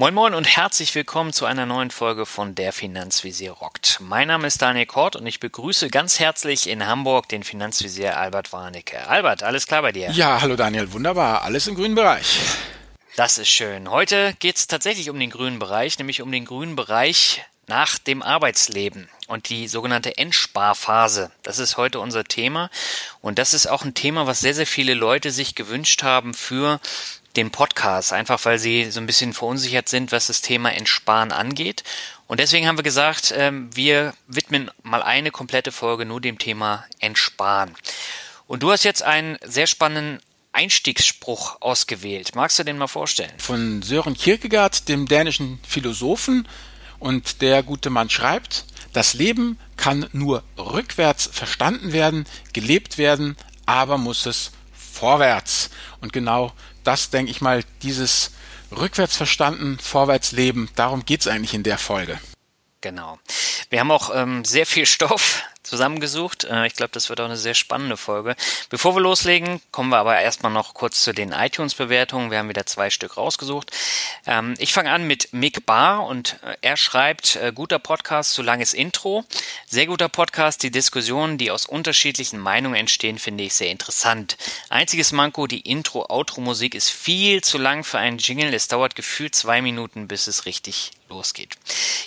Moin Moin und herzlich willkommen zu einer neuen Folge von Der Finanzvisier rockt. Mein Name ist Daniel Kort und ich begrüße ganz herzlich in Hamburg den Finanzvisier Albert Warnecke. Albert, alles klar bei dir? Ja, hallo Daniel, wunderbar, alles im grünen Bereich. Das ist schön. Heute geht es tatsächlich um den grünen Bereich, nämlich um den grünen Bereich nach dem Arbeitsleben und die sogenannte Endsparphase. Das ist heute unser Thema und das ist auch ein Thema, was sehr, sehr viele Leute sich gewünscht haben für den Podcast, einfach weil sie so ein bisschen verunsichert sind, was das Thema Entsparen angeht. Und deswegen haben wir gesagt, ähm, wir widmen mal eine komplette Folge nur dem Thema Entsparen. Und du hast jetzt einen sehr spannenden Einstiegsspruch ausgewählt. Magst du den mal vorstellen? Von Sören Kierkegaard, dem dänischen Philosophen. Und der gute Mann schreibt, das Leben kann nur rückwärts verstanden werden, gelebt werden, aber muss es vorwärts. Und genau das, denke ich mal, dieses rückwärts verstanden, vorwärts leben, darum geht's eigentlich in der Folge. Genau. Wir haben auch ähm, sehr viel Stoff zusammengesucht. Äh, ich glaube, das wird auch eine sehr spannende Folge. Bevor wir loslegen, kommen wir aber erstmal noch kurz zu den iTunes-Bewertungen. Wir haben wieder zwei Stück rausgesucht. Ähm, ich fange an mit Mick Barr und äh, er schreibt, äh, guter Podcast, zu langes Intro. Sehr guter Podcast. Die Diskussionen, die aus unterschiedlichen Meinungen entstehen, finde ich sehr interessant. Einziges Manko, die Intro-Outro-Musik ist viel zu lang für einen Jingle. Es dauert gefühlt zwei Minuten, bis es richtig losgeht.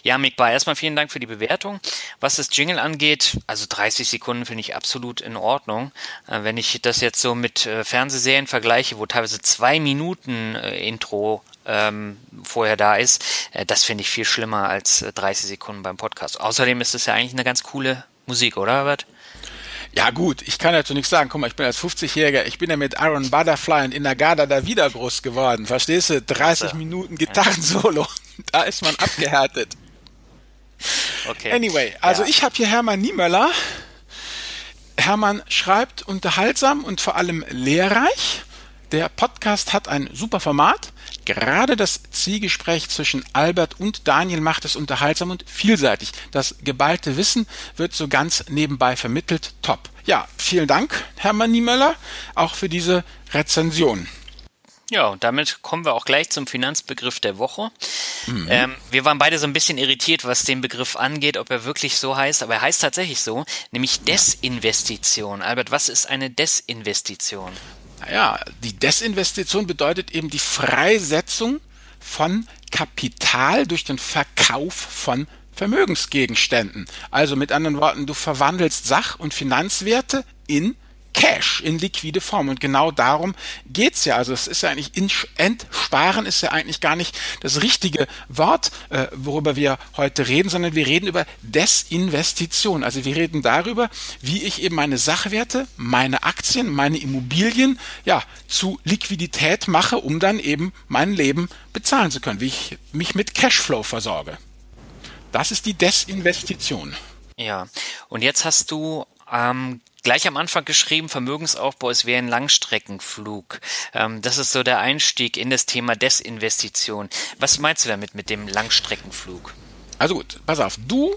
Ja, Mick Bar, erstmal vielen Dank für die Bewertung. Was das Jingle angeht, also 30 Sekunden finde ich absolut in Ordnung. Äh, wenn ich das jetzt so mit äh, Fernsehserien vergleiche, wo teilweise zwei Minuten äh, Intro ähm, vorher da ist, äh, das finde ich viel schlimmer als 30 äh, Sekunden beim Podcast. Außerdem ist es ja eigentlich eine ganz coole Musik, oder Herbert? Ja gut, ich kann dazu nichts sagen. Guck mal, ich bin als 50-Jähriger, ich bin ja mit Aaron Butterfly und Inagada da wieder groß geworden. Verstehst du? 30 also, Minuten Gitarrensolo. Da ist man abgehärtet. Okay. Anyway, also ja. ich habe hier Hermann Niemöller. Hermann schreibt unterhaltsam und vor allem lehrreich. Der Podcast hat ein super Format. Gerade das Zielgespräch zwischen Albert und Daniel macht es unterhaltsam und vielseitig. Das geballte Wissen wird so ganz nebenbei vermittelt. Top. Ja, vielen Dank, Hermann Niemöller, auch für diese Rezension. Ja, und damit kommen wir auch gleich zum Finanzbegriff der Woche. Mhm. Ähm, wir waren beide so ein bisschen irritiert, was den Begriff angeht, ob er wirklich so heißt, aber er heißt tatsächlich so, nämlich Desinvestition. Albert, was ist eine Desinvestition? Naja, die Desinvestition bedeutet eben die Freisetzung von Kapital durch den Verkauf von Vermögensgegenständen. Also mit anderen Worten, du verwandelst Sach- und Finanzwerte in Cash in liquide Form. Und genau darum geht's ja. Also es ist ja eigentlich, entsparen ist ja eigentlich gar nicht das richtige Wort, äh, worüber wir heute reden, sondern wir reden über Desinvestition. Also wir reden darüber, wie ich eben meine Sachwerte, meine Aktien, meine Immobilien, ja, zu Liquidität mache, um dann eben mein Leben bezahlen zu können, wie ich mich mit Cashflow versorge. Das ist die Desinvestition. Ja, und jetzt hast du ähm, gleich am Anfang geschrieben, Vermögensaufbau ist wie ein Langstreckenflug. Ähm, das ist so der Einstieg in das Thema Desinvestition. Was meinst du damit mit dem Langstreckenflug? Also gut, pass auf, du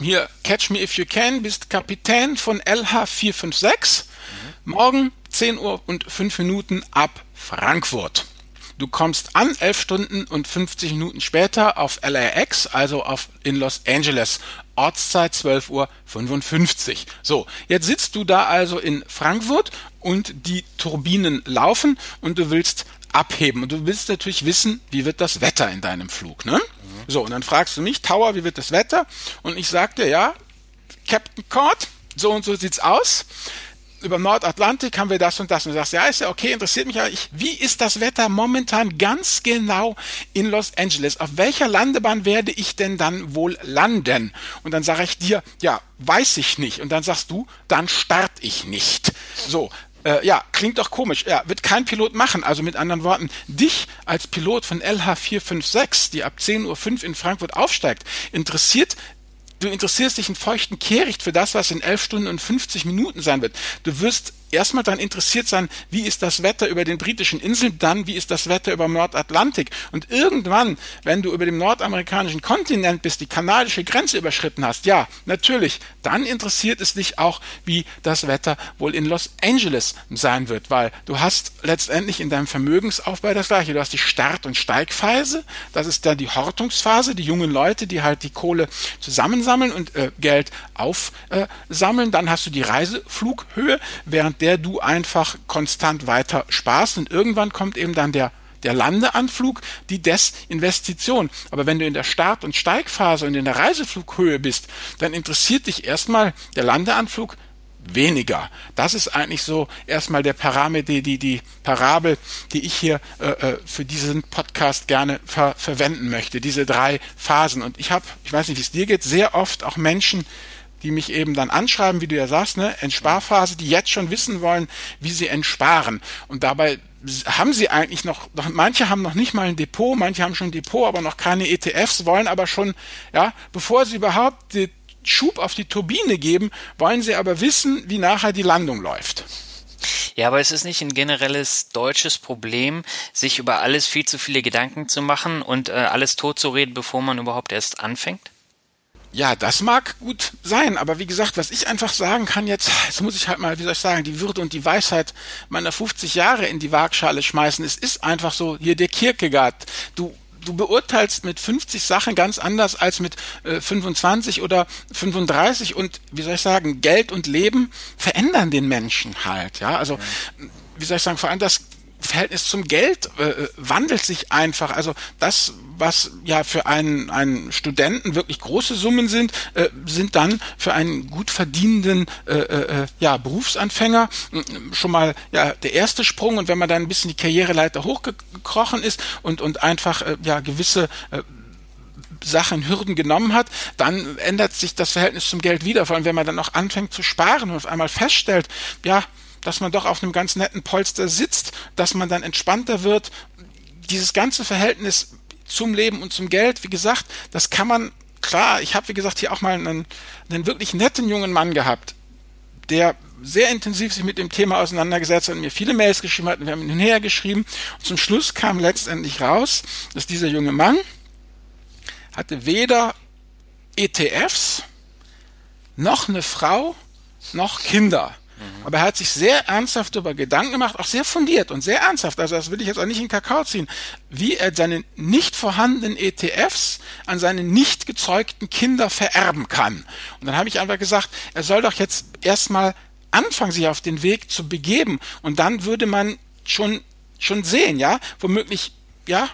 hier Catch Me If You Can bist Kapitän von LH456. Mhm. Morgen 10 Uhr und 5 Minuten ab Frankfurt. Du kommst an 11 Stunden und 50 Minuten später auf LAX, also auf, in Los Angeles. Ortszeit 12 Uhr 55. So, jetzt sitzt du da also in Frankfurt und die Turbinen laufen und du willst abheben. Und du willst natürlich wissen, wie wird das Wetter in deinem Flug, ne? Mhm. So, und dann fragst du mich, Tower, wie wird das Wetter? Und ich sag dir, ja, Captain Cord, so und so sieht's aus über Nordatlantik haben wir das und das. Und du sagst, ja, ist ja okay, interessiert mich aber. Ich, wie ist das Wetter momentan ganz genau in Los Angeles? Auf welcher Landebahn werde ich denn dann wohl landen? Und dann sage ich dir, ja, weiß ich nicht. Und dann sagst du, dann start ich nicht. So, äh, ja, klingt doch komisch. Ja, wird kein Pilot machen. Also mit anderen Worten, dich als Pilot von LH456, die ab 10.05 Uhr in Frankfurt aufsteigt, interessiert du interessierst dich in feuchten Kehricht für das, was in 11 Stunden und 50 Minuten sein wird. Du wirst erstmal dann interessiert sein, wie ist das Wetter über den britischen Inseln, dann wie ist das Wetter über dem Nordatlantik. Und irgendwann, wenn du über dem nordamerikanischen Kontinent bist, die kanadische Grenze überschritten hast, ja, natürlich, dann interessiert es dich auch, wie das Wetter wohl in Los Angeles sein wird, weil du hast letztendlich in deinem Vermögensaufbau das gleiche. Du hast die Start- und Steigphase, das ist dann die Hortungsphase, die jungen Leute, die halt die Kohle zusammensammeln und äh, Geld aufsammeln. Dann hast du die Reiseflughöhe, während der du einfach konstant weiter sparst und irgendwann kommt eben dann der der Landeanflug, die Desinvestition. Aber wenn du in der Start- und Steigphase und in der Reiseflughöhe bist, dann interessiert dich erstmal der Landeanflug weniger. Das ist eigentlich so erstmal der Parameter, die, die Parabel, die ich hier äh, äh, für diesen Podcast gerne ver verwenden möchte. Diese drei Phasen. Und ich habe, ich weiß nicht, wie es dir geht, sehr oft auch Menschen, die mich eben dann anschreiben, wie du ja sagst, ne, Entsparphase, die jetzt schon wissen wollen, wie sie entsparen. Und dabei haben sie eigentlich noch, manche haben noch nicht mal ein Depot, manche haben schon ein Depot, aber noch keine ETFs, wollen aber schon, ja, bevor sie überhaupt den Schub auf die Turbine geben, wollen sie aber wissen, wie nachher die Landung läuft. Ja, aber es ist nicht ein generelles deutsches Problem, sich über alles viel zu viele Gedanken zu machen und äh, alles totzureden, bevor man überhaupt erst anfängt? Ja, das mag gut sein, aber wie gesagt, was ich einfach sagen kann jetzt, jetzt muss ich halt mal, wie soll ich sagen, die Würde und die Weisheit meiner 50 Jahre in die Waagschale schmeißen. Es ist einfach so, hier der Kierkegaard, du du beurteilst mit 50 Sachen ganz anders als mit äh, 25 oder 35 und wie soll ich sagen, Geld und Leben verändern den Menschen halt, ja, also wie soll ich sagen, vor allem das Verhältnis zum Geld äh, äh, wandelt sich einfach. Also das, was ja für einen, einen Studenten wirklich große Summen sind, äh, sind dann für einen gut verdienenden äh, äh, äh ja, Berufsanfänger schon mal ja, der erste Sprung. Und wenn man dann ein bisschen die Karriereleiter hochgekrochen ist und, und einfach äh, ja, gewisse äh, Sachen, Hürden genommen hat, dann ändert sich das Verhältnis zum Geld wieder. Vor allem, wenn man dann auch anfängt zu sparen und auf einmal feststellt, ja, dass man doch auf einem ganz netten Polster sitzt, dass man dann entspannter wird. Dieses ganze Verhältnis zum Leben und zum Geld, wie gesagt, das kann man, klar, ich habe, wie gesagt, hier auch mal einen, einen wirklich netten jungen Mann gehabt, der sehr intensiv sich mit dem Thema auseinandergesetzt hat und mir viele Mails geschrieben hat und wir haben hin und her geschrieben. Und zum Schluss kam letztendlich raus, dass dieser junge Mann hatte weder ETFs, noch eine Frau, noch Kinder. Mhm. Aber er hat sich sehr ernsthaft darüber Gedanken gemacht, auch sehr fundiert und sehr ernsthaft, also das will ich jetzt auch nicht in Kakao ziehen, wie er seine nicht vorhandenen ETFs an seine nicht gezeugten Kinder vererben kann. Und dann habe ich einfach gesagt, er soll doch jetzt erstmal anfangen, sich auf den Weg zu begeben. Und dann würde man schon schon sehen, ja, womöglich ja,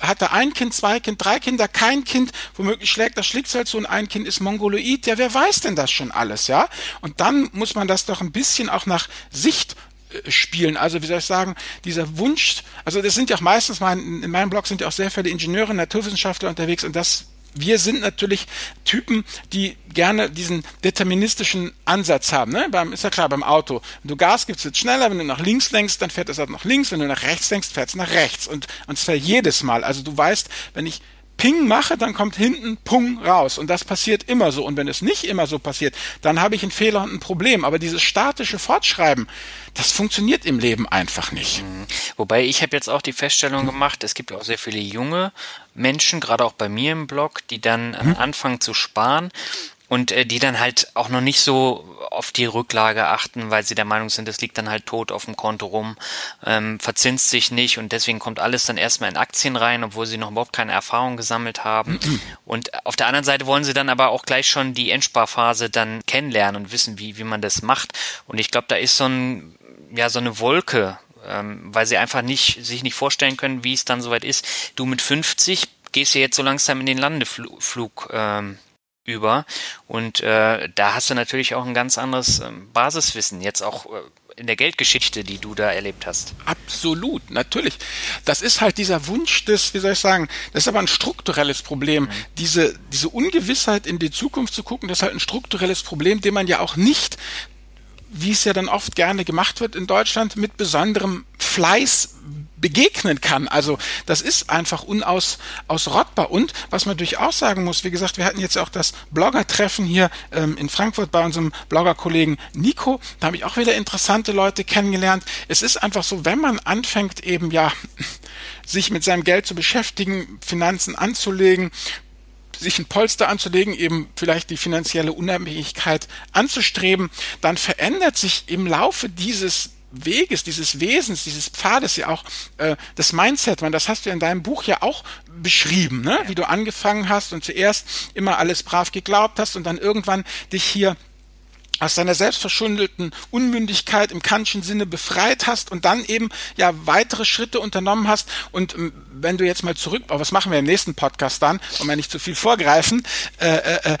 hat er ein Kind, zwei Kind, drei Kinder, kein Kind, womöglich schlägt das Schicksal zu und ein Kind ist Mongoloid. Ja, wer weiß denn das schon alles, ja? Und dann muss man das doch ein bisschen auch nach Sicht äh, spielen. Also wie soll ich sagen, dieser Wunsch, also das sind ja auch meistens, mein, in meinem Blog sind ja auch sehr viele Ingenieure, Naturwissenschaftler unterwegs und das wir sind natürlich Typen, die gerne diesen deterministischen Ansatz haben. Ne? Beim, ist ja klar, beim Auto. Wenn du Gas gibst, wird es schneller. Wenn du nach links lenkst, dann fährt es halt nach links. Wenn du nach rechts lenkst, fährt es nach rechts. Und, und zwar jedes Mal. Also du weißt, wenn ich Ping mache, dann kommt hinten Pung raus. Und das passiert immer so. Und wenn es nicht immer so passiert, dann habe ich einen Fehler und ein Problem. Aber dieses statische Fortschreiben, das funktioniert im Leben einfach nicht. Mhm. Wobei ich habe jetzt auch die Feststellung gemacht, es gibt auch sehr viele junge Menschen, gerade auch bei mir im Blog, die dann äh, anfangen zu sparen und äh, die dann halt auch noch nicht so auf die Rücklage achten, weil sie der Meinung sind, es liegt dann halt tot auf dem Konto rum, ähm, verzinst sich nicht und deswegen kommt alles dann erstmal in Aktien rein, obwohl sie noch überhaupt keine Erfahrung gesammelt haben. und auf der anderen Seite wollen sie dann aber auch gleich schon die Endsparphase dann kennenlernen und wissen, wie, wie man das macht. Und ich glaube, da ist so ein, ja, so eine Wolke, ähm, weil sie einfach nicht, sich nicht vorstellen können, wie es dann soweit ist. Du mit 50 gehst ja jetzt so langsam in den Landeflug ähm, über. Und äh, da hast du natürlich auch ein ganz anderes ähm, Basiswissen, jetzt auch äh, in der Geldgeschichte, die du da erlebt hast. Absolut, natürlich. Das ist halt dieser Wunsch des, wie soll ich sagen, das ist aber ein strukturelles Problem. Mhm. Diese, diese Ungewissheit in die Zukunft zu gucken, das ist halt ein strukturelles Problem, dem man ja auch nicht wie es ja dann oft gerne gemacht wird in Deutschland, mit besonderem Fleiß begegnen kann. Also das ist einfach unausrottbar. Und was man durchaus sagen muss, wie gesagt, wir hatten jetzt auch das Blogger-Treffen hier ähm, in Frankfurt bei unserem Blogger-Kollegen Nico. Da habe ich auch wieder interessante Leute kennengelernt. Es ist einfach so, wenn man anfängt eben ja sich mit seinem Geld zu beschäftigen, Finanzen anzulegen, sich ein Polster anzulegen, eben vielleicht die finanzielle Unabhängigkeit anzustreben, dann verändert sich im Laufe dieses Weges, dieses Wesens, dieses Pfades ja auch äh, das Mindset. Man, das hast du in deinem Buch ja auch beschrieben, ne? wie du angefangen hast und zuerst immer alles brav geglaubt hast und dann irgendwann dich hier aus deiner selbstverschuldeten Unmündigkeit im kantischen Sinne befreit hast und dann eben ja weitere Schritte unternommen hast. Und ähm, wenn du jetzt mal zurück, aber was machen wir im nächsten Podcast dann, um ja nicht zu viel vorgreifen, äh, äh, äh,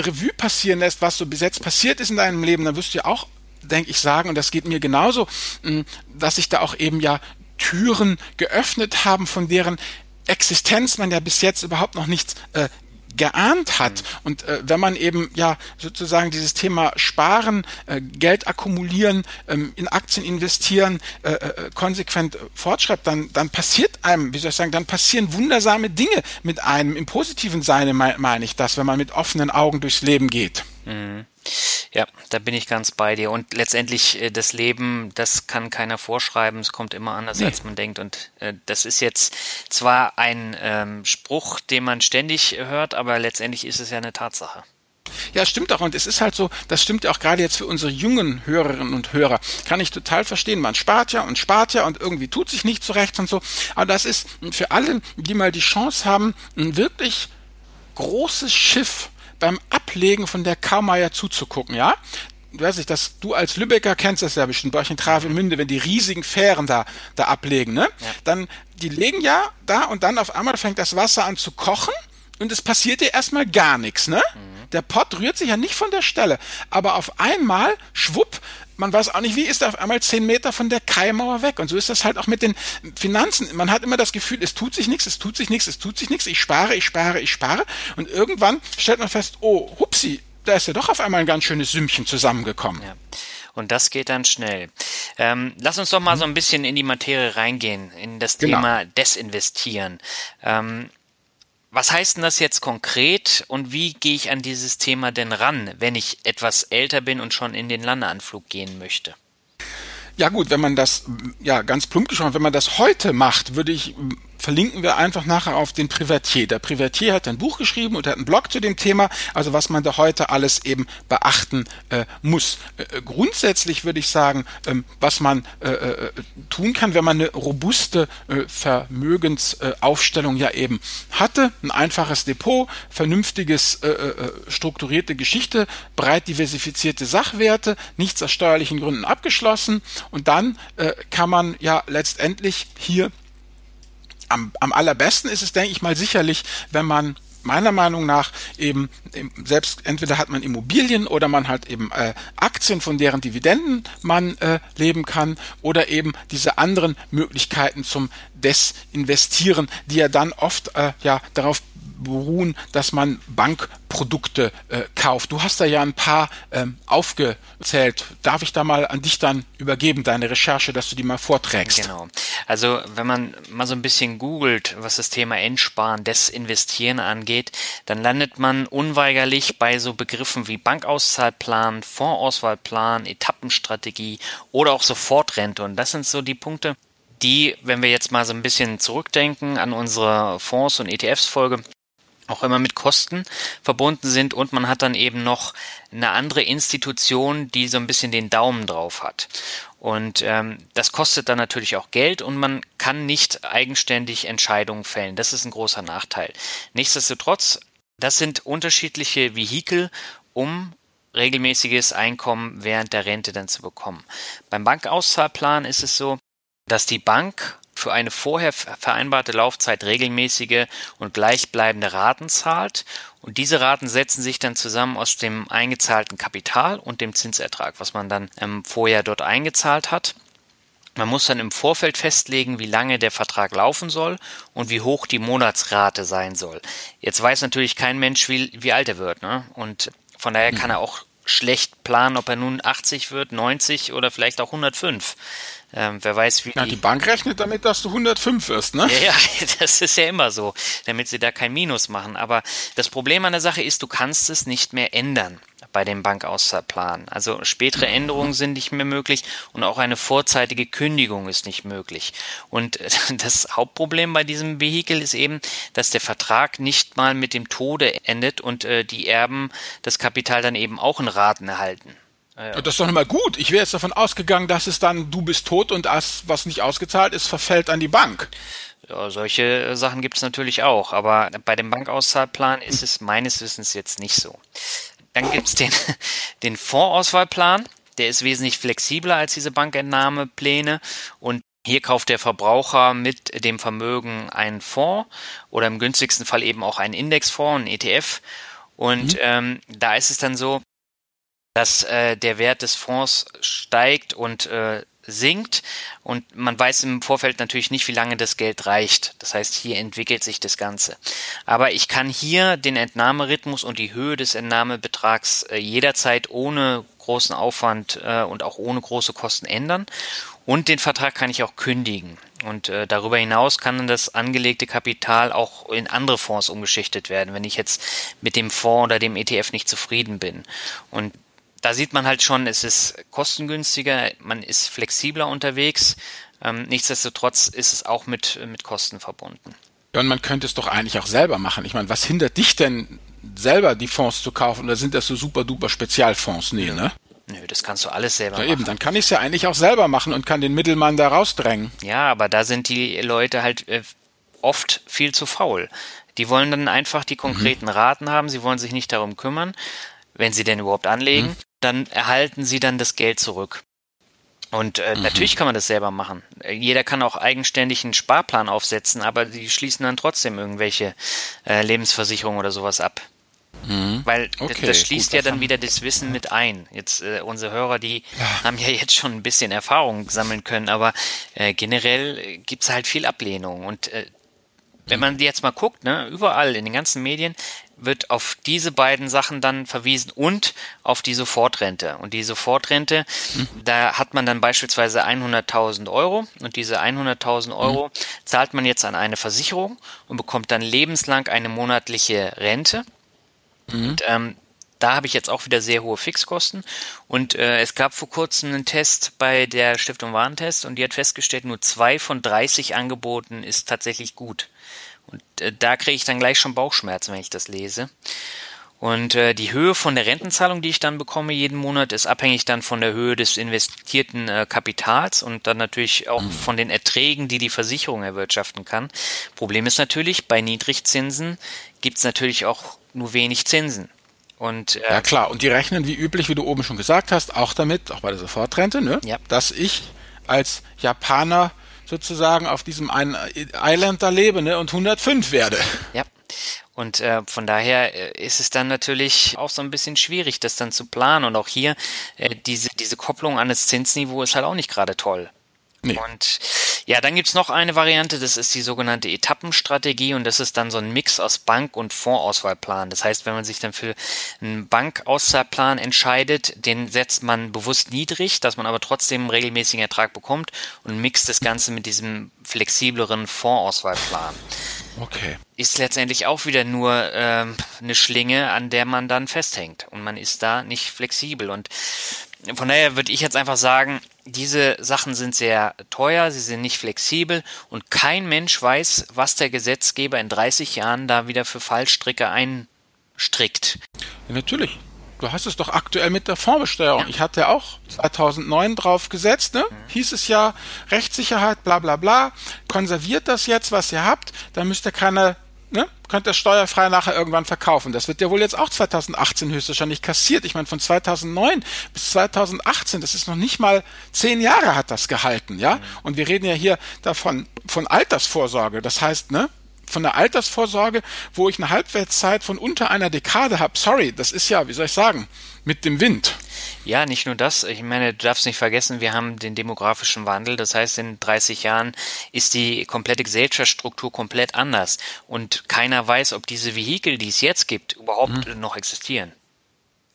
Revue passieren lässt, was so bis jetzt passiert ist in deinem Leben, dann wirst du ja auch, denke ich, sagen, und das geht mir genauso, mh, dass sich da auch eben ja Türen geöffnet haben, von deren Existenz man ja bis jetzt überhaupt noch nichts äh, geahnt hat. Mhm. Und äh, wenn man eben ja sozusagen dieses Thema Sparen, äh, Geld akkumulieren, ähm, in Aktien investieren, äh, äh, konsequent fortschreibt, dann, dann passiert einem, wie soll ich sagen, dann passieren wundersame Dinge mit einem. Im positiven Sinne meine ich das, wenn man mit offenen Augen durchs Leben geht. Mhm. Ja, da bin ich ganz bei dir. Und letztendlich äh, das Leben, das kann keiner vorschreiben. Es kommt immer anders, nee. als man denkt. Und äh, das ist jetzt zwar ein ähm, Spruch, den man ständig hört, aber letztendlich ist es ja eine Tatsache. Ja, stimmt auch. Und es ist halt so, das stimmt ja auch gerade jetzt für unsere jungen Hörerinnen und Hörer. Kann ich total verstehen. Man spart ja und spart ja und irgendwie tut sich nicht zurecht und so. Aber das ist für alle, die mal die Chance haben, ein wirklich großes Schiff beim Ablegen von der Kaumeier zuzugucken, ja? Du weißt nicht, dass du als Lübecker kennst das ja bestimmt, bei euch in Travemünde, wenn die riesigen Fähren da, da ablegen, ne? Ja. Dann, die legen ja da und dann auf einmal fängt das Wasser an zu kochen und es passiert dir erstmal gar nichts, ne? Mhm. Der Pott rührt sich ja nicht von der Stelle. Aber auf einmal, schwupp, man weiß auch nicht, wie ist er auf einmal zehn Meter von der Kaimauer weg. Und so ist das halt auch mit den Finanzen. Man hat immer das Gefühl, es tut sich nichts, es tut sich nichts, es tut sich nichts. Ich spare, ich spare, ich spare. Und irgendwann stellt man fest, oh, hupsi, da ist ja doch auf einmal ein ganz schönes Sümmchen zusammengekommen. Ja. Und das geht dann schnell. Ähm, lass uns doch mal so ein bisschen in die Materie reingehen, in das genau. Thema Desinvestieren. Ähm, was heißt denn das jetzt konkret und wie gehe ich an dieses Thema denn ran, wenn ich etwas älter bin und schon in den Landeanflug gehen möchte? Ja gut, wenn man das, ja ganz plump geschaut, wenn man das heute macht, würde ich verlinken wir einfach nachher auf den Privatier. Der Privatier hat ein Buch geschrieben und hat einen Blog zu dem Thema, also was man da heute alles eben beachten äh, muss. Äh, grundsätzlich würde ich sagen, ähm, was man äh, äh tun kann, wenn man eine robuste äh, Vermögensaufstellung ja eben hatte, ein einfaches Depot, vernünftiges äh, strukturierte Geschichte, breit diversifizierte Sachwerte, nichts aus steuerlichen Gründen abgeschlossen und dann kann man ja letztendlich hier am, am allerbesten ist es, denke ich mal, sicherlich, wenn man meiner Meinung nach eben selbst entweder hat man Immobilien oder man hat eben äh, Aktien, von deren Dividenden man äh, leben kann oder eben diese anderen Möglichkeiten zum Desinvestieren, die ja dann oft äh, ja darauf beruhen, dass man Bankprodukte äh, kauft. Du hast da ja ein paar ähm, aufgezählt. Darf ich da mal an dich dann übergeben, deine Recherche, dass du die mal vorträgst? Genau. Also wenn man mal so ein bisschen googelt, was das Thema Endsparen, Desinvestieren angeht, dann landet man unweigerlich bei so Begriffen wie Bankauszahlplan, Fondsauswahlplan, Etappenstrategie oder auch Sofortrente. Und das sind so die Punkte, die, wenn wir jetzt mal so ein bisschen zurückdenken an unsere Fonds- und ETFs-Folge, auch immer mit Kosten verbunden sind und man hat dann eben noch eine andere Institution, die so ein bisschen den Daumen drauf hat. Und ähm, das kostet dann natürlich auch Geld und man kann nicht eigenständig Entscheidungen fällen. Das ist ein großer Nachteil. Nichtsdestotrotz, das sind unterschiedliche Vehikel, um regelmäßiges Einkommen während der Rente dann zu bekommen. Beim Bankauszahlplan ist es so, dass die Bank für eine vorher vereinbarte Laufzeit regelmäßige und gleichbleibende Raten zahlt. Und diese Raten setzen sich dann zusammen aus dem eingezahlten Kapital und dem Zinsertrag, was man dann ähm, vorher dort eingezahlt hat. Man muss dann im Vorfeld festlegen, wie lange der Vertrag laufen soll und wie hoch die Monatsrate sein soll. Jetzt weiß natürlich kein Mensch, wie, wie alt er wird, ne? Und von daher kann er mhm. auch schlecht planen, ob er nun 80 wird, 90 oder vielleicht auch 105. Ähm, wer weiß, wie. Ja, die Bank rechnet damit, dass du 105 wirst, ne? Ja, ja, das ist ja immer so, damit sie da kein Minus machen. Aber das Problem an der Sache ist, du kannst es nicht mehr ändern bei dem Bankauszahlplan. Also spätere Änderungen sind nicht mehr möglich und auch eine vorzeitige Kündigung ist nicht möglich. Und das Hauptproblem bei diesem Vehikel ist eben, dass der Vertrag nicht mal mit dem Tode endet und äh, die Erben das Kapital dann eben auch in Raten erhalten. Ja. Das ist doch mal gut. Ich wäre jetzt davon ausgegangen, dass es dann, du bist tot und das, was nicht ausgezahlt ist, verfällt an die Bank. Ja, solche Sachen gibt es natürlich auch, aber bei dem Bankauszahlplan ist es meines Wissens jetzt nicht so. Dann gibt es den, den Fondsauswahlplan, der ist wesentlich flexibler als diese Bankentnahmepläne und hier kauft der Verbraucher mit dem Vermögen einen Fonds oder im günstigsten Fall eben auch einen Indexfonds, einen ETF. Und mhm. ähm, da ist es dann so, dass äh, der Wert des Fonds steigt und äh, sinkt und man weiß im Vorfeld natürlich nicht, wie lange das Geld reicht. Das heißt, hier entwickelt sich das Ganze. Aber ich kann hier den Entnahmerhythmus und die Höhe des Entnahmebetrags äh, jederzeit ohne großen Aufwand äh, und auch ohne große Kosten ändern. Und den Vertrag kann ich auch kündigen. Und äh, darüber hinaus kann dann das angelegte Kapital auch in andere Fonds umgeschichtet werden, wenn ich jetzt mit dem Fonds oder dem ETF nicht zufrieden bin. Und da sieht man halt schon, es ist kostengünstiger, man ist flexibler unterwegs. Ähm, nichtsdestotrotz ist es auch mit, mit Kosten verbunden. Ja, und man könnte es doch eigentlich auch selber machen. Ich meine, was hindert dich denn selber die Fonds zu kaufen? Oder sind das so super duper Spezialfonds? Nee, ne? Nö, das kannst du alles selber ja, machen. Eben, dann kann ich es ja eigentlich auch selber machen und kann den Mittelmann da rausdrängen. Ja, aber da sind die Leute halt äh, oft viel zu faul. Die wollen dann einfach die konkreten mhm. Raten haben, sie wollen sich nicht darum kümmern, wenn sie denn überhaupt anlegen. Mhm dann erhalten sie dann das Geld zurück. Und äh, mhm. natürlich kann man das selber machen. Jeder kann auch eigenständig einen Sparplan aufsetzen, aber die schließen dann trotzdem irgendwelche äh, Lebensversicherungen oder sowas ab. Mhm. Weil okay, das schließt gut, ja dann wieder das Wissen mit ein. Jetzt äh, unsere Hörer, die ja. haben ja jetzt schon ein bisschen Erfahrung sammeln können, aber äh, generell gibt's halt viel Ablehnung. Und äh, wenn man jetzt mal guckt, ne, überall in den ganzen Medien, wird auf diese beiden Sachen dann verwiesen und auf die Sofortrente. Und die Sofortrente, mhm. da hat man dann beispielsweise 100.000 Euro und diese 100.000 Euro mhm. zahlt man jetzt an eine Versicherung und bekommt dann lebenslang eine monatliche Rente. Mhm. Und ähm, da habe ich jetzt auch wieder sehr hohe Fixkosten. Und äh, es gab vor kurzem einen Test bei der Stiftung Warentest und die hat festgestellt, nur zwei von 30 Angeboten ist tatsächlich gut. Und äh, da kriege ich dann gleich schon Bauchschmerzen, wenn ich das lese. Und äh, die Höhe von der Rentenzahlung, die ich dann bekomme jeden Monat, ist abhängig dann von der Höhe des investierten äh, Kapitals und dann natürlich auch mhm. von den Erträgen, die die Versicherung erwirtschaften kann. Problem ist natürlich, bei Niedrigzinsen gibt es natürlich auch nur wenig Zinsen. Und, äh, ja klar, und die rechnen wie üblich, wie du oben schon gesagt hast, auch damit, auch bei der Sofortrente, ne? ja. dass ich als Japaner sozusagen auf diesem einen Island da lebe ne, und 105 werde. Ja. Und äh, von daher äh, ist es dann natürlich auch so ein bisschen schwierig, das dann zu planen. Und auch hier äh, diese, diese Kopplung an das Zinsniveau ist halt auch nicht gerade toll. Nee. Und ja, dann gibt's noch eine Variante, das ist die sogenannte Etappenstrategie und das ist dann so ein Mix aus Bank- und Fondsauswahlplan. Das heißt, wenn man sich dann für einen Bankauszahlplan entscheidet, den setzt man bewusst niedrig, dass man aber trotzdem einen regelmäßigen Ertrag bekommt und mixt das Ganze mit diesem flexibleren Fondsauswahlplan. Okay. Ist letztendlich auch wieder nur ähm, eine Schlinge, an der man dann festhängt und man ist da nicht flexibel und von daher würde ich jetzt einfach sagen, diese Sachen sind sehr teuer, sie sind nicht flexibel und kein Mensch weiß, was der Gesetzgeber in 30 Jahren da wieder für Fallstricke einstrickt. Ja, natürlich. Du hast es doch aktuell mit der Fondsbesteuerung. Ja. Ich hatte auch 2009 drauf gesetzt, ne? Mhm. Hieß es ja, Rechtssicherheit, bla bla bla. Konserviert das jetzt, was ihr habt, dann müsst ihr keine ne, könnt ihr steuerfrei nachher irgendwann verkaufen. Das wird ja wohl jetzt auch 2018 höchstwahrscheinlich kassiert. Ich meine, von 2009 bis 2018, das ist noch nicht mal zehn Jahre hat das gehalten, ja. Mhm. Und wir reden ja hier davon, von Altersvorsorge. Das heißt, ne, von der Altersvorsorge, wo ich eine Halbwertszeit von unter einer Dekade habe. Sorry, das ist ja, wie soll ich sagen, mit dem Wind. Ja, nicht nur das. Ich meine, du darfst nicht vergessen, wir haben den demografischen Wandel. Das heißt, in 30 Jahren ist die komplette Gesellschaftsstruktur komplett anders. Und keiner weiß, ob diese Vehikel, die es jetzt gibt, überhaupt mhm. noch existieren.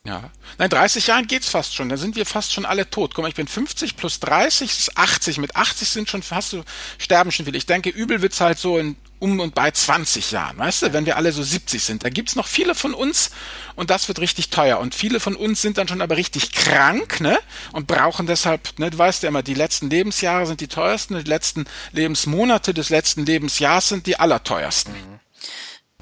Ja. Nein, 30 Jahren geht's fast schon. Da sind wir fast schon alle tot. Guck mal, ich bin 50 plus 30 ist 80. Mit 80 sind schon, hast du, sterben schon viele. Ich denke, übel wird's halt so in um und bei 20 Jahren, weißt du, wenn wir alle so 70 sind. Da gibt's noch viele von uns und das wird richtig teuer. Und viele von uns sind dann schon aber richtig krank, ne? Und brauchen deshalb, ne, du weißt ja immer, die letzten Lebensjahre sind die teuersten, die letzten Lebensmonate des letzten Lebensjahres sind die allerteuersten. Mhm.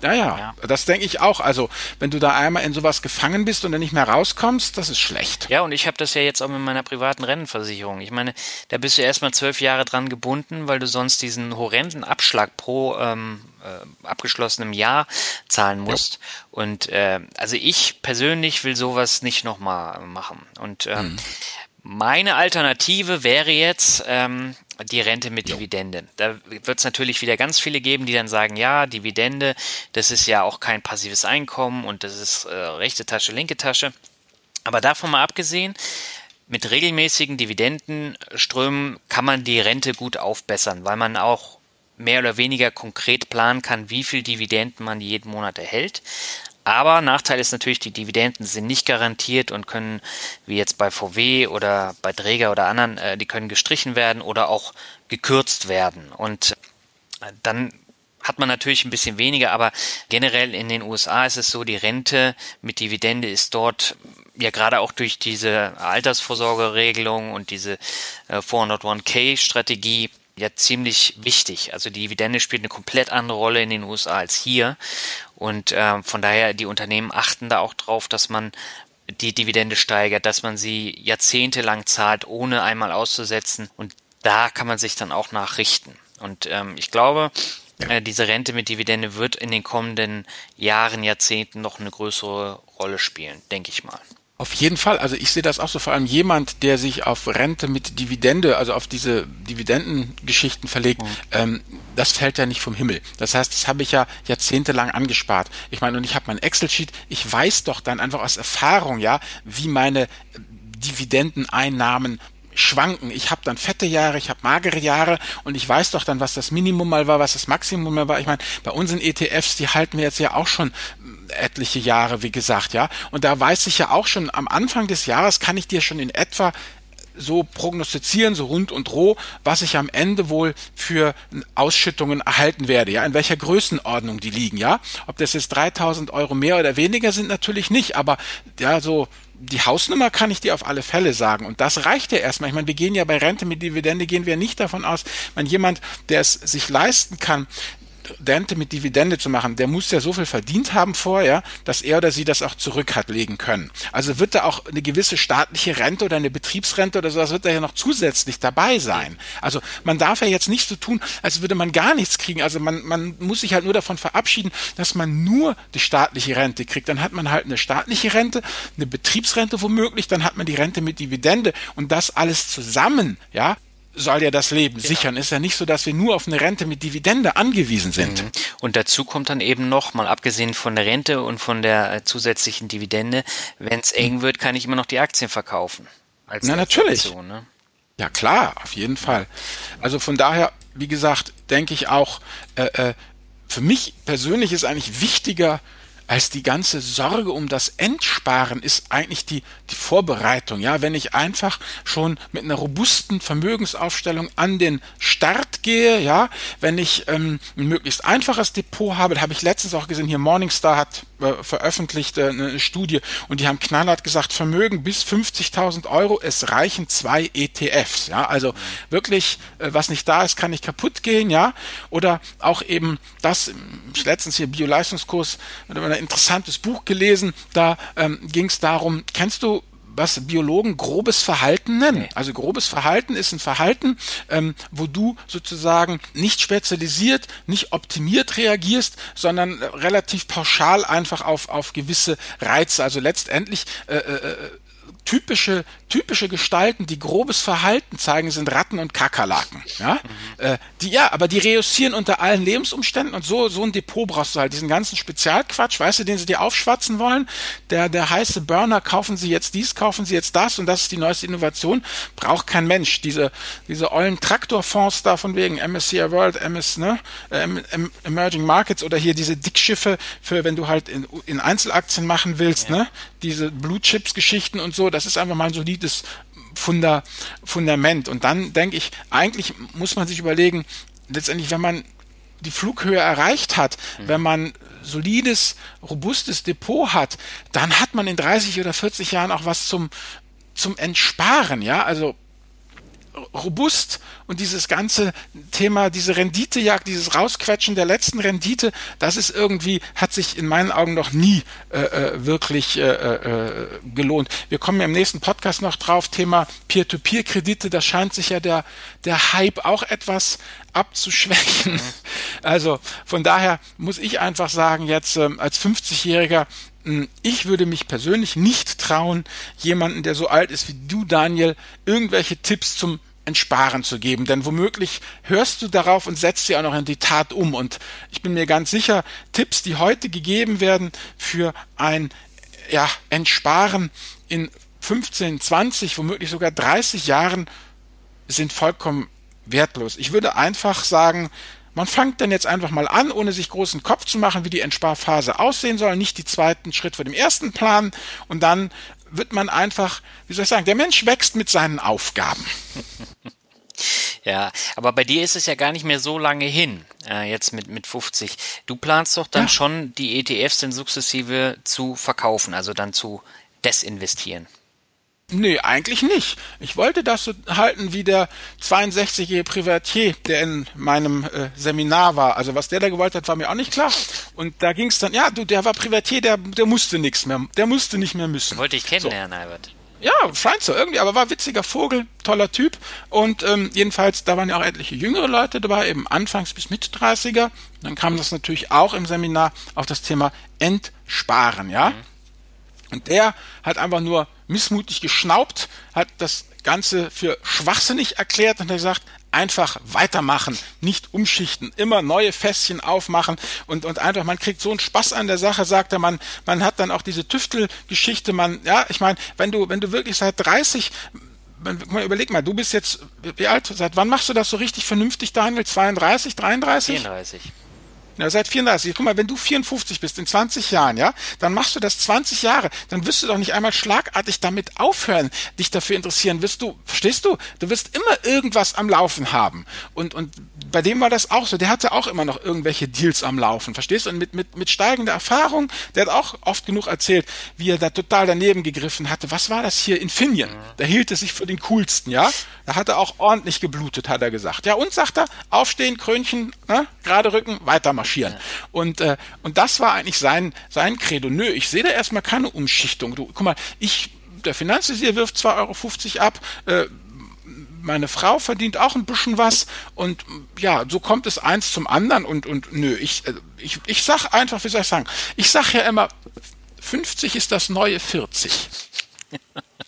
Ja, ja, ja, das denke ich auch. Also, wenn du da einmal in sowas gefangen bist und dann nicht mehr rauskommst, das ist schlecht. Ja, und ich habe das ja jetzt auch mit meiner privaten Rennenversicherung. Ich meine, da bist du erstmal zwölf Jahre dran gebunden, weil du sonst diesen horrenden Abschlag pro ähm, äh, abgeschlossenem Jahr zahlen musst. Ja. Und äh, also ich persönlich will sowas nicht nochmal machen. Und äh, mhm. meine Alternative wäre jetzt, ähm, die Rente mit Dividende. Da wird es natürlich wieder ganz viele geben, die dann sagen, ja, Dividende, das ist ja auch kein passives Einkommen und das ist äh, rechte Tasche, linke Tasche. Aber davon mal abgesehen, mit regelmäßigen Dividendenströmen kann man die Rente gut aufbessern, weil man auch mehr oder weniger konkret planen kann, wie viel Dividenden man jeden Monat erhält. Aber Nachteil ist natürlich, die Dividenden sind nicht garantiert und können, wie jetzt bei VW oder bei Träger oder anderen, äh, die können gestrichen werden oder auch gekürzt werden. Und äh, dann hat man natürlich ein bisschen weniger, aber generell in den USA ist es so, die Rente mit Dividende ist dort ja gerade auch durch diese Altersvorsorgeregelung und diese 401k-Strategie ja ziemlich wichtig. Also die Dividende spielt eine komplett andere Rolle in den USA als hier. Und äh, von daher, die Unternehmen achten da auch drauf, dass man die Dividende steigert, dass man sie jahrzehntelang zahlt, ohne einmal auszusetzen. Und da kann man sich dann auch nachrichten. Und ähm, ich glaube, äh, diese Rente mit Dividende wird in den kommenden Jahren, Jahrzehnten noch eine größere Rolle spielen, denke ich mal. Auf jeden Fall. Also ich sehe das auch so vor allem jemand, der sich auf Rente mit Dividende, also auf diese Dividendengeschichten verlegt, mhm. ähm, das fällt ja nicht vom Himmel. Das heißt, das habe ich ja jahrzehntelang angespart. Ich meine, und ich habe mein Excel-Sheet, ich weiß doch dann einfach aus Erfahrung, ja, wie meine Dividendeneinnahmen schwanken. Ich habe dann fette Jahre, ich habe magere Jahre und ich weiß doch dann, was das Minimum mal war, was das Maximum mal war. Ich meine, bei unseren ETFs, die halten wir jetzt ja auch schon etliche Jahre, wie gesagt, ja. Und da weiß ich ja auch schon, am Anfang des Jahres kann ich dir schon in etwa so prognostizieren, so rund und roh, was ich am Ende wohl für Ausschüttungen erhalten werde, ja, in welcher Größenordnung die liegen, ja. Ob das jetzt 3000 Euro mehr oder weniger sind, natürlich nicht, aber ja, so die Hausnummer kann ich dir auf alle Fälle sagen. Und das reicht ja erstmal. Ich meine, wir gehen ja bei Rente mit Dividende, gehen wir nicht davon aus, wenn jemand, der es sich leisten kann, Rente mit Dividende zu machen, der muss ja so viel verdient haben vorher, dass er oder sie das auch zurück hat legen können. Also wird da auch eine gewisse staatliche Rente oder eine Betriebsrente oder sowas wird da ja noch zusätzlich dabei sein. Also man darf ja jetzt nicht so tun, als würde man gar nichts kriegen. Also man, man muss sich halt nur davon verabschieden, dass man nur die staatliche Rente kriegt. Dann hat man halt eine staatliche Rente, eine Betriebsrente womöglich, dann hat man die Rente mit Dividende und das alles zusammen, ja, soll ja das Leben genau. sichern. Ist ja nicht so, dass wir nur auf eine Rente mit Dividende angewiesen sind. Mhm. Und dazu kommt dann eben noch, mal abgesehen von der Rente und von der äh, zusätzlichen Dividende, wenn es eng wird, kann ich immer noch die Aktien verkaufen. Na natürlich. Ne? Ja klar, auf jeden Fall. Also von daher, wie gesagt, denke ich auch, äh, äh, für mich persönlich ist eigentlich wichtiger, als die ganze Sorge um das Entsparen ist eigentlich die, die Vorbereitung. Ja, wenn ich einfach schon mit einer robusten Vermögensaufstellung an den Start gehe, ja, wenn ich ähm, ein möglichst einfaches Depot habe, da habe ich letztens auch gesehen, hier Morningstar hat veröffentlicht äh, eine Studie. Und die haben knallhart gesagt, Vermögen bis 50.000 Euro, es reichen zwei ETFs. Ja, also wirklich, äh, was nicht da ist, kann nicht kaputt gehen, ja, oder auch eben das, letztens hier Bioleistungskurs, ein interessantes Buch gelesen, da ähm, ging es darum, kennst du was Biologen grobes Verhalten nennen. Also grobes Verhalten ist ein Verhalten, ähm, wo du sozusagen nicht spezialisiert, nicht optimiert reagierst, sondern relativ pauschal einfach auf, auf gewisse Reize. Also letztendlich äh, äh, typische, typische Gestalten, die grobes Verhalten zeigen, sind Ratten und Kakerlaken. Ja? Mhm. Äh, die, ja, aber die reüssieren unter allen Lebensumständen und so, so ein Depot brauchst du halt. Diesen ganzen Spezialquatsch, weißt du, den sie dir aufschwatzen wollen. Der, der heiße Burner, kaufen sie jetzt dies, kaufen sie jetzt das und das ist die neueste Innovation. Braucht kein Mensch. Diese, diese ollen Traktorfonds da von wegen MSCI World, MS, ne, äh, Emerging Markets oder hier diese Dickschiffe für, wenn du halt in, in Einzelaktien machen willst, ja. ne, diese Blue Chips Geschichten und so, das ist einfach mal ein solides Funda, Fundament. Und dann denke ich, eigentlich muss man sich überlegen, letztendlich, wenn man die Flughöhe erreicht hat, mhm. wenn man solides, robustes Depot hat, dann hat man in 30 oder 40 Jahren auch was zum, zum Entsparen, ja, also robust und dieses ganze Thema, diese Renditejagd, dieses Rausquetschen der letzten Rendite, das ist irgendwie, hat sich in meinen Augen noch nie äh, äh wirklich äh, äh, gelohnt. Wir kommen ja im nächsten Podcast noch drauf, Thema Peer-to-Peer-Kredite, da scheint sich ja der, der Hype auch etwas abzuschwächen. Mhm. Also von daher muss ich einfach sagen, jetzt ähm, als 50-Jähriger, hm, ich würde mich persönlich nicht trauen, jemanden, der so alt ist wie du, Daniel, irgendwelche Tipps zum Entsparen zu geben. Denn womöglich hörst du darauf und setzt sie auch noch in die Tat um. Und ich bin mir ganz sicher, Tipps, die heute gegeben werden für ein ja, Entsparen in 15, 20, womöglich sogar 30 Jahren, sind vollkommen wertlos. Ich würde einfach sagen, man fängt dann jetzt einfach mal an, ohne sich großen Kopf zu machen, wie die Entsparphase aussehen soll, nicht die zweiten Schritt vor dem ersten Plan und dann wird man einfach, wie soll ich sagen, der Mensch wächst mit seinen Aufgaben. Ja, aber bei dir ist es ja gar nicht mehr so lange hin, äh, jetzt mit, mit 50. Du planst doch dann ja. schon, die ETFs dann sukzessive zu verkaufen, also dann zu desinvestieren. Nee, eigentlich nicht. Ich wollte das so halten wie der 62-jährige Privatier, der in meinem äh, Seminar war. Also was der da gewollt hat, war mir auch nicht klar. Und da ging es dann, ja, du, der war Privatier, der, der musste nichts mehr, der musste nicht mehr müssen. Wollte ich kennenlernen, so. Albert. Ja, scheint so irgendwie, aber war witziger Vogel, toller Typ. Und ähm, jedenfalls, da waren ja auch etliche jüngere Leute dabei, eben anfangs bis Mitte 30er. Dann kam das natürlich auch im Seminar auf das Thema Entsparen, ja. Mhm. Und der hat einfach nur missmutig geschnaubt, hat das Ganze für schwachsinnig erklärt und hat gesagt, einfach weitermachen, nicht umschichten, immer neue Fässchen aufmachen und, und einfach, man kriegt so einen Spaß an der Sache, sagt er, man, man hat dann auch diese Tüftelgeschichte, man, ja, ich meine, wenn du, wenn du wirklich seit 30 überleg mal, du bist jetzt, wie alt, seit wann machst du das so richtig vernünftig, Daniel? 32, 33? 34. Ja, seit 34. Guck mal, wenn du 54 bist in 20 Jahren, ja, dann machst du das 20 Jahre. Dann wirst du doch nicht einmal schlagartig damit aufhören, dich dafür interessieren. Wirst du, verstehst du? Du wirst immer irgendwas am Laufen haben. Und, und bei dem war das auch so. Der hatte auch immer noch irgendwelche Deals am Laufen. Verstehst du? Und mit, mit, mit steigender Erfahrung, der hat auch oft genug erzählt, wie er da total daneben gegriffen hatte. Was war das hier? Infineon. Da hielt er sich für den coolsten, ja? Da hat er auch ordentlich geblutet, hat er gesagt. Ja, und sagt er, aufstehen, Krönchen, ne? gerade Rücken, weitermachen marschieren. Ja. Und, äh, und das war eigentlich sein, sein Credo. Nö, ich sehe da erstmal keine Umschichtung. Du, guck mal, ich, der Finanzvisier wirft 2,50 Euro ab, äh, meine Frau verdient auch ein bisschen was und ja, so kommt es eins zum anderen und, und nö, ich, äh, ich, ich sag einfach, wie soll ich sagen, ich sag ja immer, 50 ist das neue 40.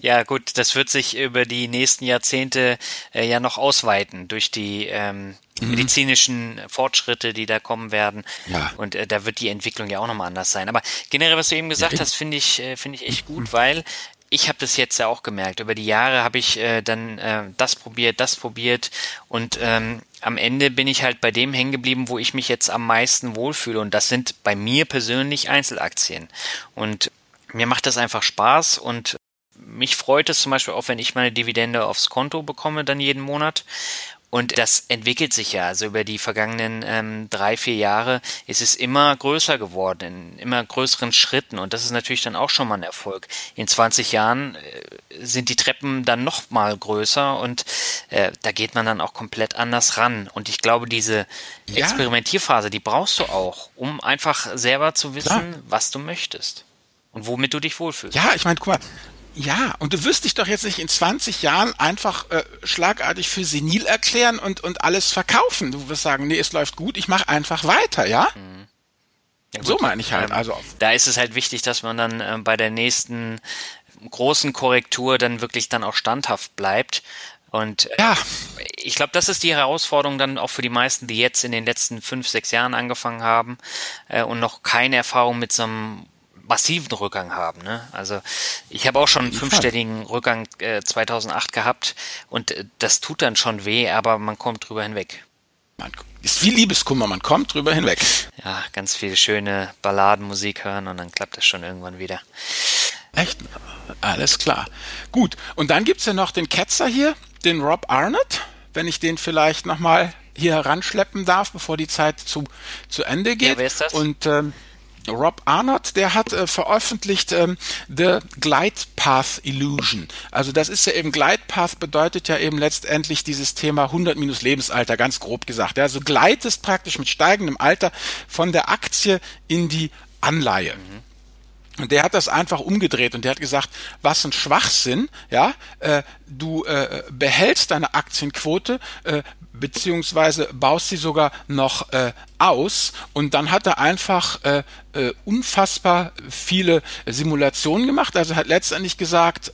Ja, gut, das wird sich über die nächsten Jahrzehnte äh, ja noch ausweiten durch die ähm, mhm. medizinischen Fortschritte, die da kommen werden. Ja. Und äh, da wird die Entwicklung ja auch nochmal anders sein. Aber generell, was du eben gesagt ja, hast, finde ich, äh, finde ich echt gut, mhm. weil ich habe das jetzt ja auch gemerkt. Über die Jahre habe ich äh, dann äh, das probiert, das probiert und ähm, am Ende bin ich halt bei dem hängen geblieben, wo ich mich jetzt am meisten wohlfühle und das sind bei mir persönlich Einzelaktien. Und mir macht das einfach Spaß und mich freut es zum Beispiel auch, wenn ich meine Dividende aufs Konto bekomme, dann jeden Monat. Und das entwickelt sich ja. Also über die vergangenen ähm, drei, vier Jahre ist es immer größer geworden, in immer größeren Schritten. Und das ist natürlich dann auch schon mal ein Erfolg. In 20 Jahren äh, sind die Treppen dann noch mal größer und äh, da geht man dann auch komplett anders ran. Und ich glaube, diese ja. Experimentierphase, die brauchst du auch, um einfach selber zu wissen, Klar. was du möchtest und womit du dich wohlfühlst. Ja, ich meine, guck mal, ja, und du wirst dich doch jetzt nicht in 20 Jahren einfach äh, schlagartig für senil erklären und, und alles verkaufen. Du wirst sagen, nee, es läuft gut, ich mache einfach weiter, ja? Mhm. ja so meine ich halt. Ähm, also da ist es halt wichtig, dass man dann äh, bei der nächsten großen Korrektur dann wirklich dann auch standhaft bleibt. Und äh, ja. ich glaube, das ist die Herausforderung dann auch für die meisten, die jetzt in den letzten fünf, sechs Jahren angefangen haben äh, und noch keine Erfahrung mit so einem massiven Rückgang haben. Ne? Also ich habe auch schon einen fünfstelligen Rückgang äh, 2008 gehabt und äh, das tut dann schon weh, aber man kommt drüber hinweg. Man ist wie Liebeskummer, man kommt drüber hinweg. Ja, ganz viel schöne Balladenmusik hören und dann klappt das schon irgendwann wieder. Echt? Alles klar. Gut, und dann gibt es ja noch den Ketzer hier, den Rob Arnott, wenn ich den vielleicht nochmal hier heranschleppen darf, bevor die Zeit zu, zu Ende geht. Ja, wer ist das? Und ähm, Rob Arnott, der hat äh, veröffentlicht ähm, The Glide Path Illusion. Also das ist ja eben Glide Path bedeutet ja eben letztendlich dieses Thema 100 minus Lebensalter, ganz grob gesagt. Ja, also gleitest praktisch mit steigendem Alter von der Aktie in die Anleihe. Mhm. Und der hat das einfach umgedreht und der hat gesagt, was ein Schwachsinn, ja, äh, du äh, behältst deine Aktienquote, äh, beziehungsweise baust sie sogar noch äh, aus und dann hat er einfach äh, äh, unfassbar viele Simulationen gemacht, also hat letztendlich gesagt,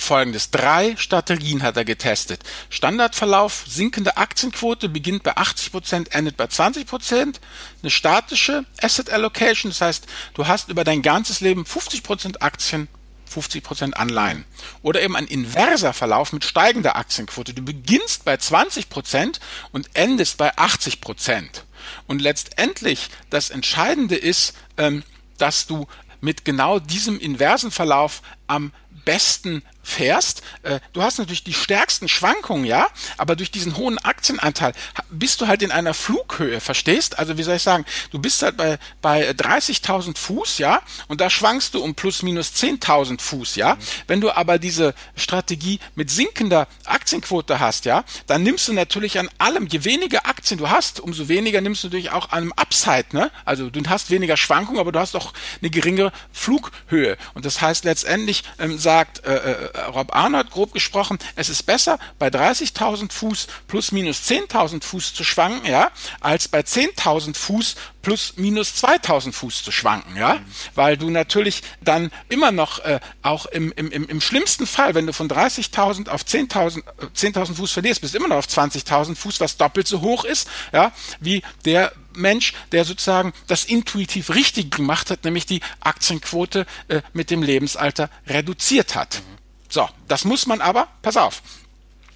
folgendes. Drei Strategien hat er getestet. Standardverlauf, sinkende Aktienquote beginnt bei 80%, endet bei 20%. Eine statische Asset Allocation, das heißt, du hast über dein ganzes Leben 50% Aktien, 50% Anleihen. Oder eben ein inverser Verlauf mit steigender Aktienquote. Du beginnst bei 20% und endest bei 80%. Und letztendlich das Entscheidende ist, ähm, dass du mit genau diesem inversen Verlauf am besten fährst, äh, du hast natürlich die stärksten Schwankungen, ja, aber durch diesen hohen Aktienanteil bist du halt in einer Flughöhe, verstehst? Also wie soll ich sagen, du bist halt bei, bei 30.000 Fuß, ja, und da schwankst du um plus minus 10.000 Fuß, ja. Mhm. Wenn du aber diese Strategie mit sinkender Aktienquote hast, ja, dann nimmst du natürlich an allem, je weniger Aktien du hast, umso weniger nimmst du natürlich auch an einem Upside, ne? Also du hast weniger Schwankungen, aber du hast auch eine geringere Flughöhe. Und das heißt letztendlich ähm, sagt äh, äh Rob Arnold grob gesprochen, es ist besser bei 30.000 Fuß plus minus 10.000 Fuß zu schwanken, ja, als bei 10.000 Fuß plus minus 2000 Fuß zu schwanken, ja, mhm. weil du natürlich dann immer noch äh, auch im, im, im schlimmsten Fall, wenn du von 30.000 auf 10.000 äh, 10.000 Fuß verlierst, bist du immer noch auf 20.000 Fuß, was doppelt so hoch ist, ja, wie der Mensch, der sozusagen das intuitiv richtig gemacht hat, nämlich die Aktienquote äh, mit dem Lebensalter reduziert hat. Mhm. So, das muss man aber, pass auf,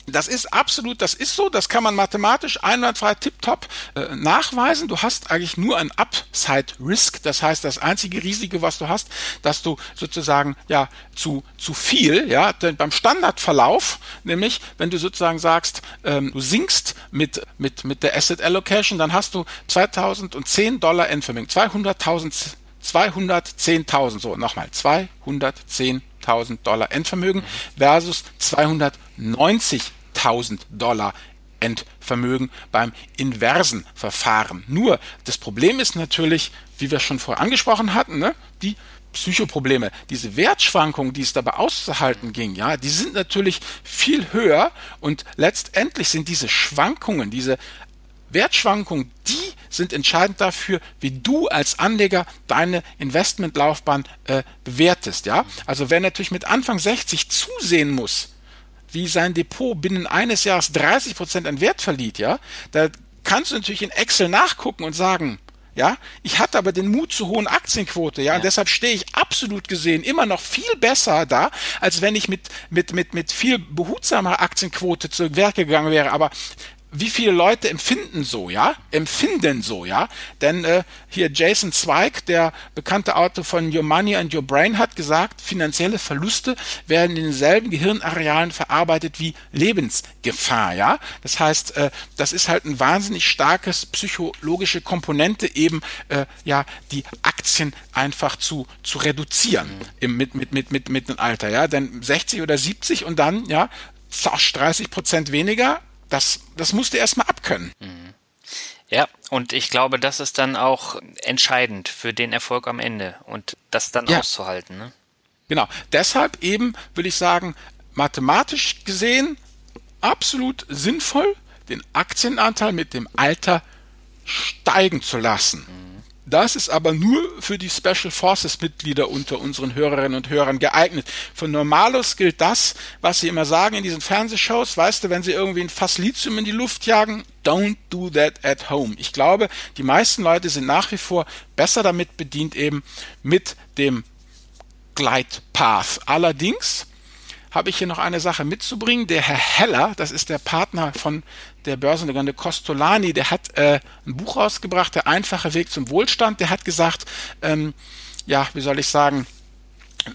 das ist absolut, das ist so, das kann man mathematisch einwandfrei tiptop äh, nachweisen. Du hast eigentlich nur ein Upside Risk, das heißt, das einzige Risiko, was du hast, dass du sozusagen ja zu zu viel, ja, denn beim Standardverlauf, nämlich wenn du sozusagen sagst, ähm, du sinkst mit mit mit der Asset Allocation, dann hast du 2010 Dollar Endvermögen, 200.000 210.000, so nochmal 210.000 100.000 Dollar Endvermögen versus 290.000 Dollar Endvermögen beim inversen Verfahren. Nur das Problem ist natürlich, wie wir schon vorher angesprochen hatten, ne, die Psychoprobleme, diese Wertschwankungen, die es dabei auszuhalten ging, ja, die sind natürlich viel höher und letztendlich sind diese Schwankungen, diese Wertschwankungen, die sind entscheidend dafür, wie du als Anleger deine Investmentlaufbahn äh, bewertest. Ja? Also wer natürlich mit Anfang 60 zusehen muss, wie sein Depot binnen eines Jahres 30 Prozent an Wert verliert, ja, da kannst du natürlich in Excel nachgucken und sagen, ja, ich hatte aber den Mut zur hohen Aktienquote, ja, ja. und deshalb stehe ich absolut gesehen immer noch viel besser da, als wenn ich mit, mit, mit, mit viel behutsamer Aktienquote zu Werke gegangen wäre. Aber wie viele Leute empfinden so, ja? Empfinden so, ja? Denn äh, hier Jason Zweig, der bekannte Autor von Your Money and Your Brain, hat gesagt, finanzielle Verluste werden in denselben Gehirnarealen verarbeitet wie Lebensgefahr, ja? Das heißt, äh, das ist halt ein wahnsinnig starkes psychologische Komponente, eben äh, ja die Aktien einfach zu zu reduzieren mhm. im, mit mit mit mit mit dem Alter, ja? Denn 60 oder 70 und dann ja 30 Prozent weniger das, das musst du erstmal abkönnen. Mhm. Ja, und ich glaube, das ist dann auch entscheidend für den Erfolg am Ende und das dann ja. auszuhalten. Ne? Genau. Deshalb eben würde ich sagen, mathematisch gesehen absolut sinnvoll, den Aktienanteil mit dem Alter steigen zu lassen. Mhm. Das ist aber nur für die Special Forces Mitglieder unter unseren Hörerinnen und Hörern geeignet. Für Normalos gilt das, was sie immer sagen in diesen Fernsehshows, weißt du, wenn sie irgendwie ein Fass Lithium in die Luft jagen, don't do that at home. Ich glaube, die meisten Leute sind nach wie vor besser damit bedient eben mit dem Glide Path. Allerdings habe ich hier noch eine Sache mitzubringen. Der Herr Heller, das ist der Partner von der Börsenlegende Costolani, der hat äh, ein Buch rausgebracht, Der einfache Weg zum Wohlstand. Der hat gesagt, ähm, ja, wie soll ich sagen,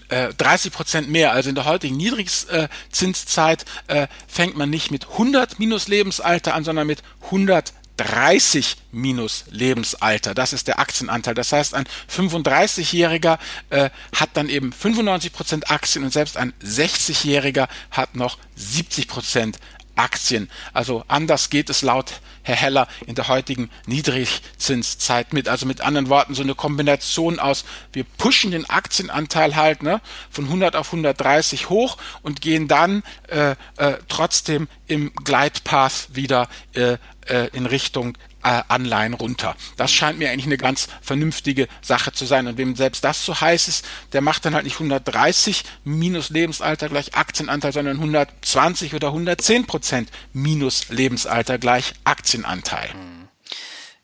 30 äh, Prozent mehr. Also in der heutigen Niedrigzinszeit äh, fängt man nicht mit 100 minus Lebensalter an, sondern mit 100 30 minus Lebensalter. Das ist der Aktienanteil. Das heißt, ein 35-Jähriger äh, hat dann eben 95 Prozent Aktien und selbst ein 60-Jähriger hat noch 70 Prozent Aktien. Also anders geht es laut Herr Heller in der heutigen Niedrigzinszeit mit. Also mit anderen Worten so eine Kombination aus, wir pushen den Aktienanteil halt ne, von 100 auf 130 hoch und gehen dann äh, äh, trotzdem im Gleitpath wieder äh, äh, in Richtung Anleihen runter. Das scheint mir eigentlich eine ganz vernünftige Sache zu sein. Und wem selbst das so heiß ist, der macht dann halt nicht 130 minus Lebensalter gleich Aktienanteil, sondern 120 oder 110 Prozent minus Lebensalter gleich Aktienanteil. Hm.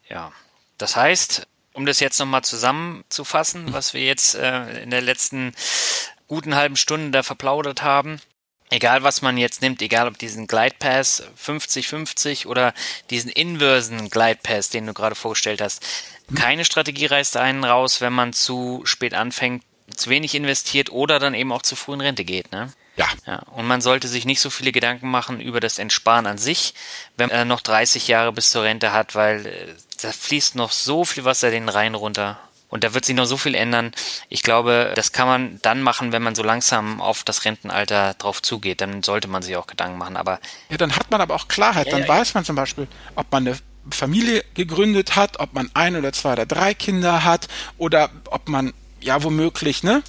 Ja, das heißt, um das jetzt nochmal zusammenzufassen, was wir jetzt äh, in der letzten guten halben Stunde da verplaudert haben, egal was man jetzt nimmt, egal ob diesen Glide Pass 50-50 oder diesen inversen Glide Pass, den du gerade vorgestellt hast, keine Strategie reißt einen raus, wenn man zu spät anfängt, zu wenig investiert oder dann eben auch zu früh in Rente geht, ne? Ja. ja. Und man sollte sich nicht so viele Gedanken machen über das Entsparen an sich, wenn man noch 30 Jahre bis zur Rente hat, weil äh, da fließt noch so viel Wasser den Rhein runter. Und da wird sich noch so viel ändern. Ich glaube, das kann man dann machen, wenn man so langsam auf das Rentenalter drauf zugeht. Dann sollte man sich auch Gedanken machen. Aber ja, dann hat man aber auch Klarheit. Dann ja, weiß man zum Beispiel, ob man eine Familie gegründet hat, ob man ein oder zwei oder drei Kinder hat oder ob man ja womöglich ne,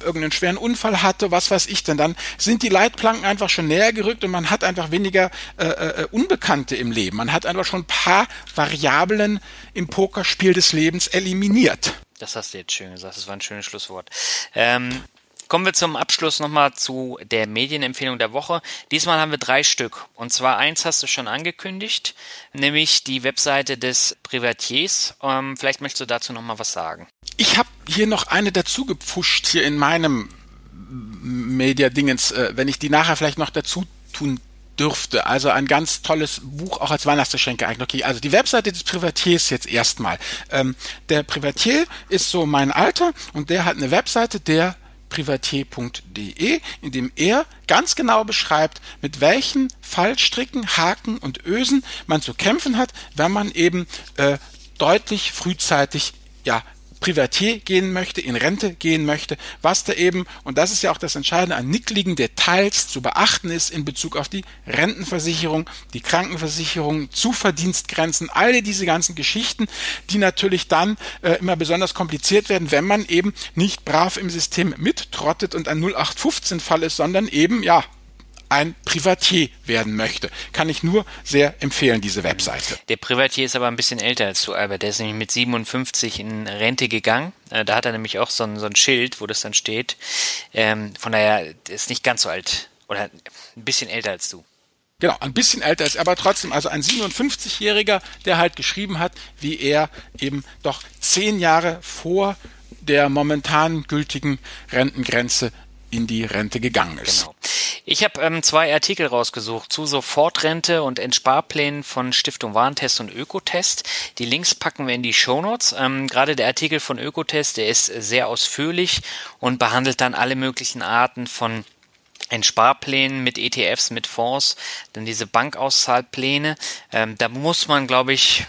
irgendeinen schweren Unfall hatte, was weiß ich denn, dann sind die Leitplanken einfach schon näher gerückt und man hat einfach weniger äh, äh, Unbekannte im Leben. Man hat einfach schon ein paar Variablen im Pokerspiel des Lebens eliminiert. Das hast du jetzt schön gesagt, das war ein schönes Schlusswort. Ähm, Kommen wir zum Abschluss nochmal zu der Medienempfehlung der Woche. Diesmal haben wir drei Stück. Und zwar eins hast du schon angekündigt, nämlich die Webseite des Privatiers. Ähm, vielleicht möchtest du dazu nochmal was sagen. Ich habe hier noch eine dazu gepfuscht, hier in meinem Media-Dingens, äh, wenn ich die nachher vielleicht noch dazu tun dürfte. Also ein ganz tolles Buch, auch als Weihnachtsgeschenk geeignet. Okay, also die Webseite des Privatiers jetzt erstmal. Ähm, der Privatier ist so mein Alter und der hat eine Webseite, der privatier.de, in dem er ganz genau beschreibt, mit welchen Fallstricken, Haken und Ösen man zu kämpfen hat, wenn man eben äh, deutlich frühzeitig ja, Privatier gehen möchte, in Rente gehen möchte, was da eben, und das ist ja auch das Entscheidende, an nickligen Details zu beachten ist in Bezug auf die Rentenversicherung, die Krankenversicherung, Zuverdienstgrenzen, alle diese ganzen Geschichten, die natürlich dann äh, immer besonders kompliziert werden, wenn man eben nicht brav im System mittrottet und ein 0815-Fall ist, sondern eben, ja, ein Privatier werden möchte. Kann ich nur sehr empfehlen, diese Webseite. Der Privatier ist aber ein bisschen älter als du, Albert. Der ist nämlich mit 57 in Rente gegangen. Äh, da hat er nämlich auch so ein, so ein Schild, wo das dann steht. Ähm, von daher ist nicht ganz so alt oder ein bisschen älter als du. Genau, ein bisschen älter ist, aber trotzdem, also ein 57-Jähriger, der halt geschrieben hat, wie er eben doch zehn Jahre vor der momentan gültigen Rentengrenze in die Rente gegangen ist. Genau. Ich habe ähm, zwei Artikel rausgesucht zu Sofortrente und Entsparplänen von Stiftung Warentest und Ökotest. Die Links packen wir in die Shownotes. Ähm, Gerade der Artikel von Ökotest, der ist sehr ausführlich und behandelt dann alle möglichen Arten von Entsparplänen mit ETFs, mit Fonds, dann diese Bankauszahlpläne. Ähm, da muss man, glaube ich,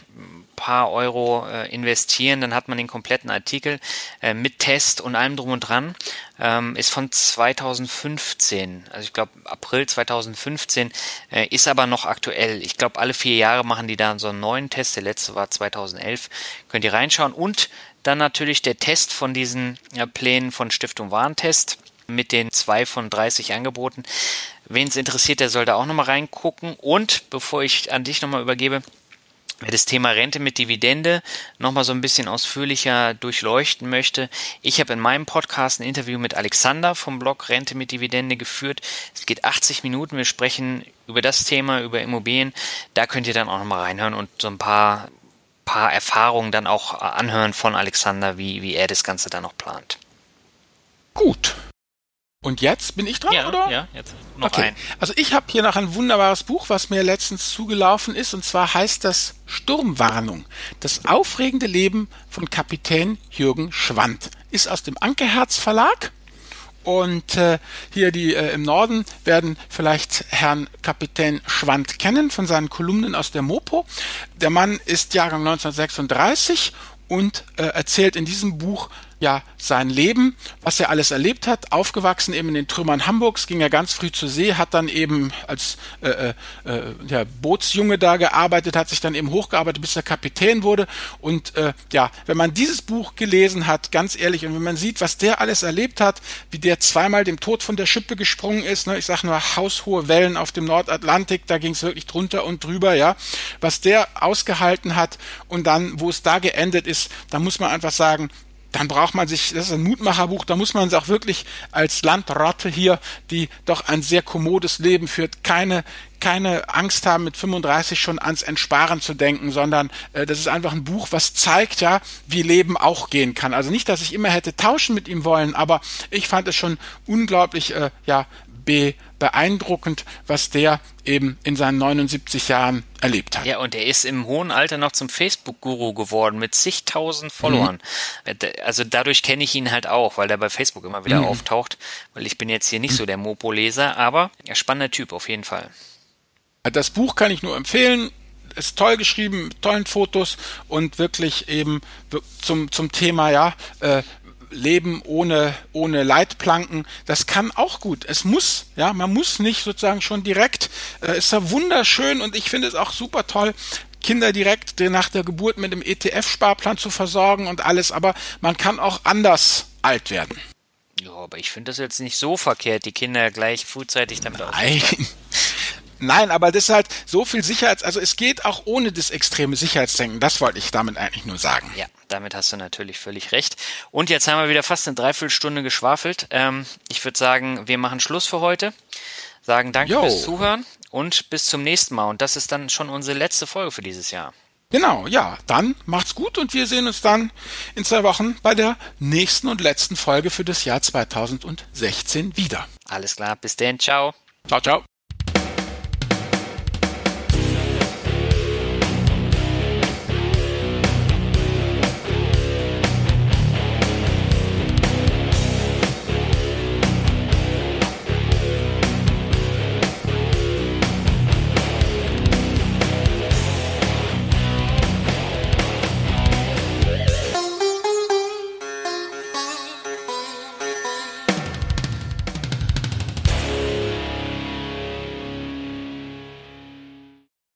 paar Euro äh, investieren, dann hat man den kompletten Artikel äh, mit Test und allem drum und dran. Ähm, ist von 2015, also ich glaube April 2015, äh, ist aber noch aktuell. Ich glaube alle vier Jahre machen die da so einen neuen Test. Der letzte war 2011. Könnt ihr reinschauen. Und dann natürlich der Test von diesen äh, Plänen von Stiftung Warentest mit den zwei von 30 Angeboten. Wen es interessiert, der soll da auch nochmal reingucken. Und bevor ich an dich nochmal übergebe, das Thema Rente mit Dividende nochmal so ein bisschen ausführlicher durchleuchten möchte, ich habe in meinem Podcast ein Interview mit Alexander vom Blog Rente mit Dividende geführt. Es geht 80 Minuten. Wir sprechen über das Thema, über Immobilien. Da könnt ihr dann auch nochmal reinhören und so ein paar, paar Erfahrungen dann auch anhören von Alexander, wie, wie er das Ganze dann noch plant. Gut. Und jetzt bin ich dran, ja, oder? Ja, jetzt noch okay. ein. Also ich habe hier noch ein wunderbares Buch, was mir letztens zugelaufen ist, und zwar heißt das Sturmwarnung. Das aufregende Leben von Kapitän Jürgen Schwand. Ist aus dem Ankerherz Verlag. Und äh, hier die äh, im Norden werden vielleicht Herrn Kapitän Schwand kennen von seinen Kolumnen aus der Mopo. Der Mann ist Jahrgang 1936 und äh, erzählt in diesem Buch ja sein Leben, was er alles erlebt hat, aufgewachsen eben in den Trümmern Hamburgs, ging er ganz früh zur See, hat dann eben als äh, äh, äh, ja, Bootsjunge da gearbeitet, hat sich dann eben hochgearbeitet, bis er Kapitän wurde. Und äh, ja, wenn man dieses Buch gelesen hat, ganz ehrlich, und wenn man sieht, was der alles erlebt hat, wie der zweimal dem Tod von der Schippe gesprungen ist, ne, ich sag nur haushohe Wellen auf dem Nordatlantik, da ging es wirklich drunter und drüber, ja, was der ausgehalten hat und dann, wo es da geendet ist, da muss man einfach sagen, dann braucht man sich, das ist ein Mutmacherbuch, da muss man sich auch wirklich als Landratte hier, die doch ein sehr kommodes Leben führt, keine keine Angst haben, mit 35 schon ans Entsparen zu denken, sondern äh, das ist einfach ein Buch, was zeigt ja, wie Leben auch gehen kann. Also nicht, dass ich immer hätte tauschen mit ihm wollen, aber ich fand es schon unglaublich äh, ja be beeindruckend, was der eben in seinen 79 Jahren erlebt hat. Ja, und er ist im hohen Alter noch zum Facebook-Guru geworden mit zigtausend Followern. Mhm. Also dadurch kenne ich ihn halt auch, weil er bei Facebook immer wieder mhm. auftaucht, weil ich bin jetzt hier nicht so der Mopo-Leser, aber er spannender Typ auf jeden Fall. Das Buch kann ich nur empfehlen ist toll geschrieben, mit tollen Fotos und wirklich eben zum, zum Thema, ja, äh, Leben ohne, ohne Leitplanken, das kann auch gut. Es muss, ja, man muss nicht sozusagen schon direkt, äh, ist ja wunderschön und ich finde es auch super toll, Kinder direkt nach der Geburt mit dem ETF-Sparplan zu versorgen und alles, aber man kann auch anders alt werden. Ja, aber ich finde das jetzt nicht so verkehrt, die Kinder gleich frühzeitig damit Nein. Nein, aber das ist halt so viel Sicherheits, also es geht auch ohne das extreme Sicherheitsdenken. Das wollte ich damit eigentlich nur sagen. Ja, damit hast du natürlich völlig recht. Und jetzt haben wir wieder fast eine Dreiviertelstunde geschwafelt. Ähm, ich würde sagen, wir machen Schluss für heute. Sagen danke Yo. fürs Zuhören und bis zum nächsten Mal. Und das ist dann schon unsere letzte Folge für dieses Jahr. Genau, ja, dann macht's gut und wir sehen uns dann in zwei Wochen bei der nächsten und letzten Folge für das Jahr 2016 wieder. Alles klar, bis dann, ciao. Ciao, ciao.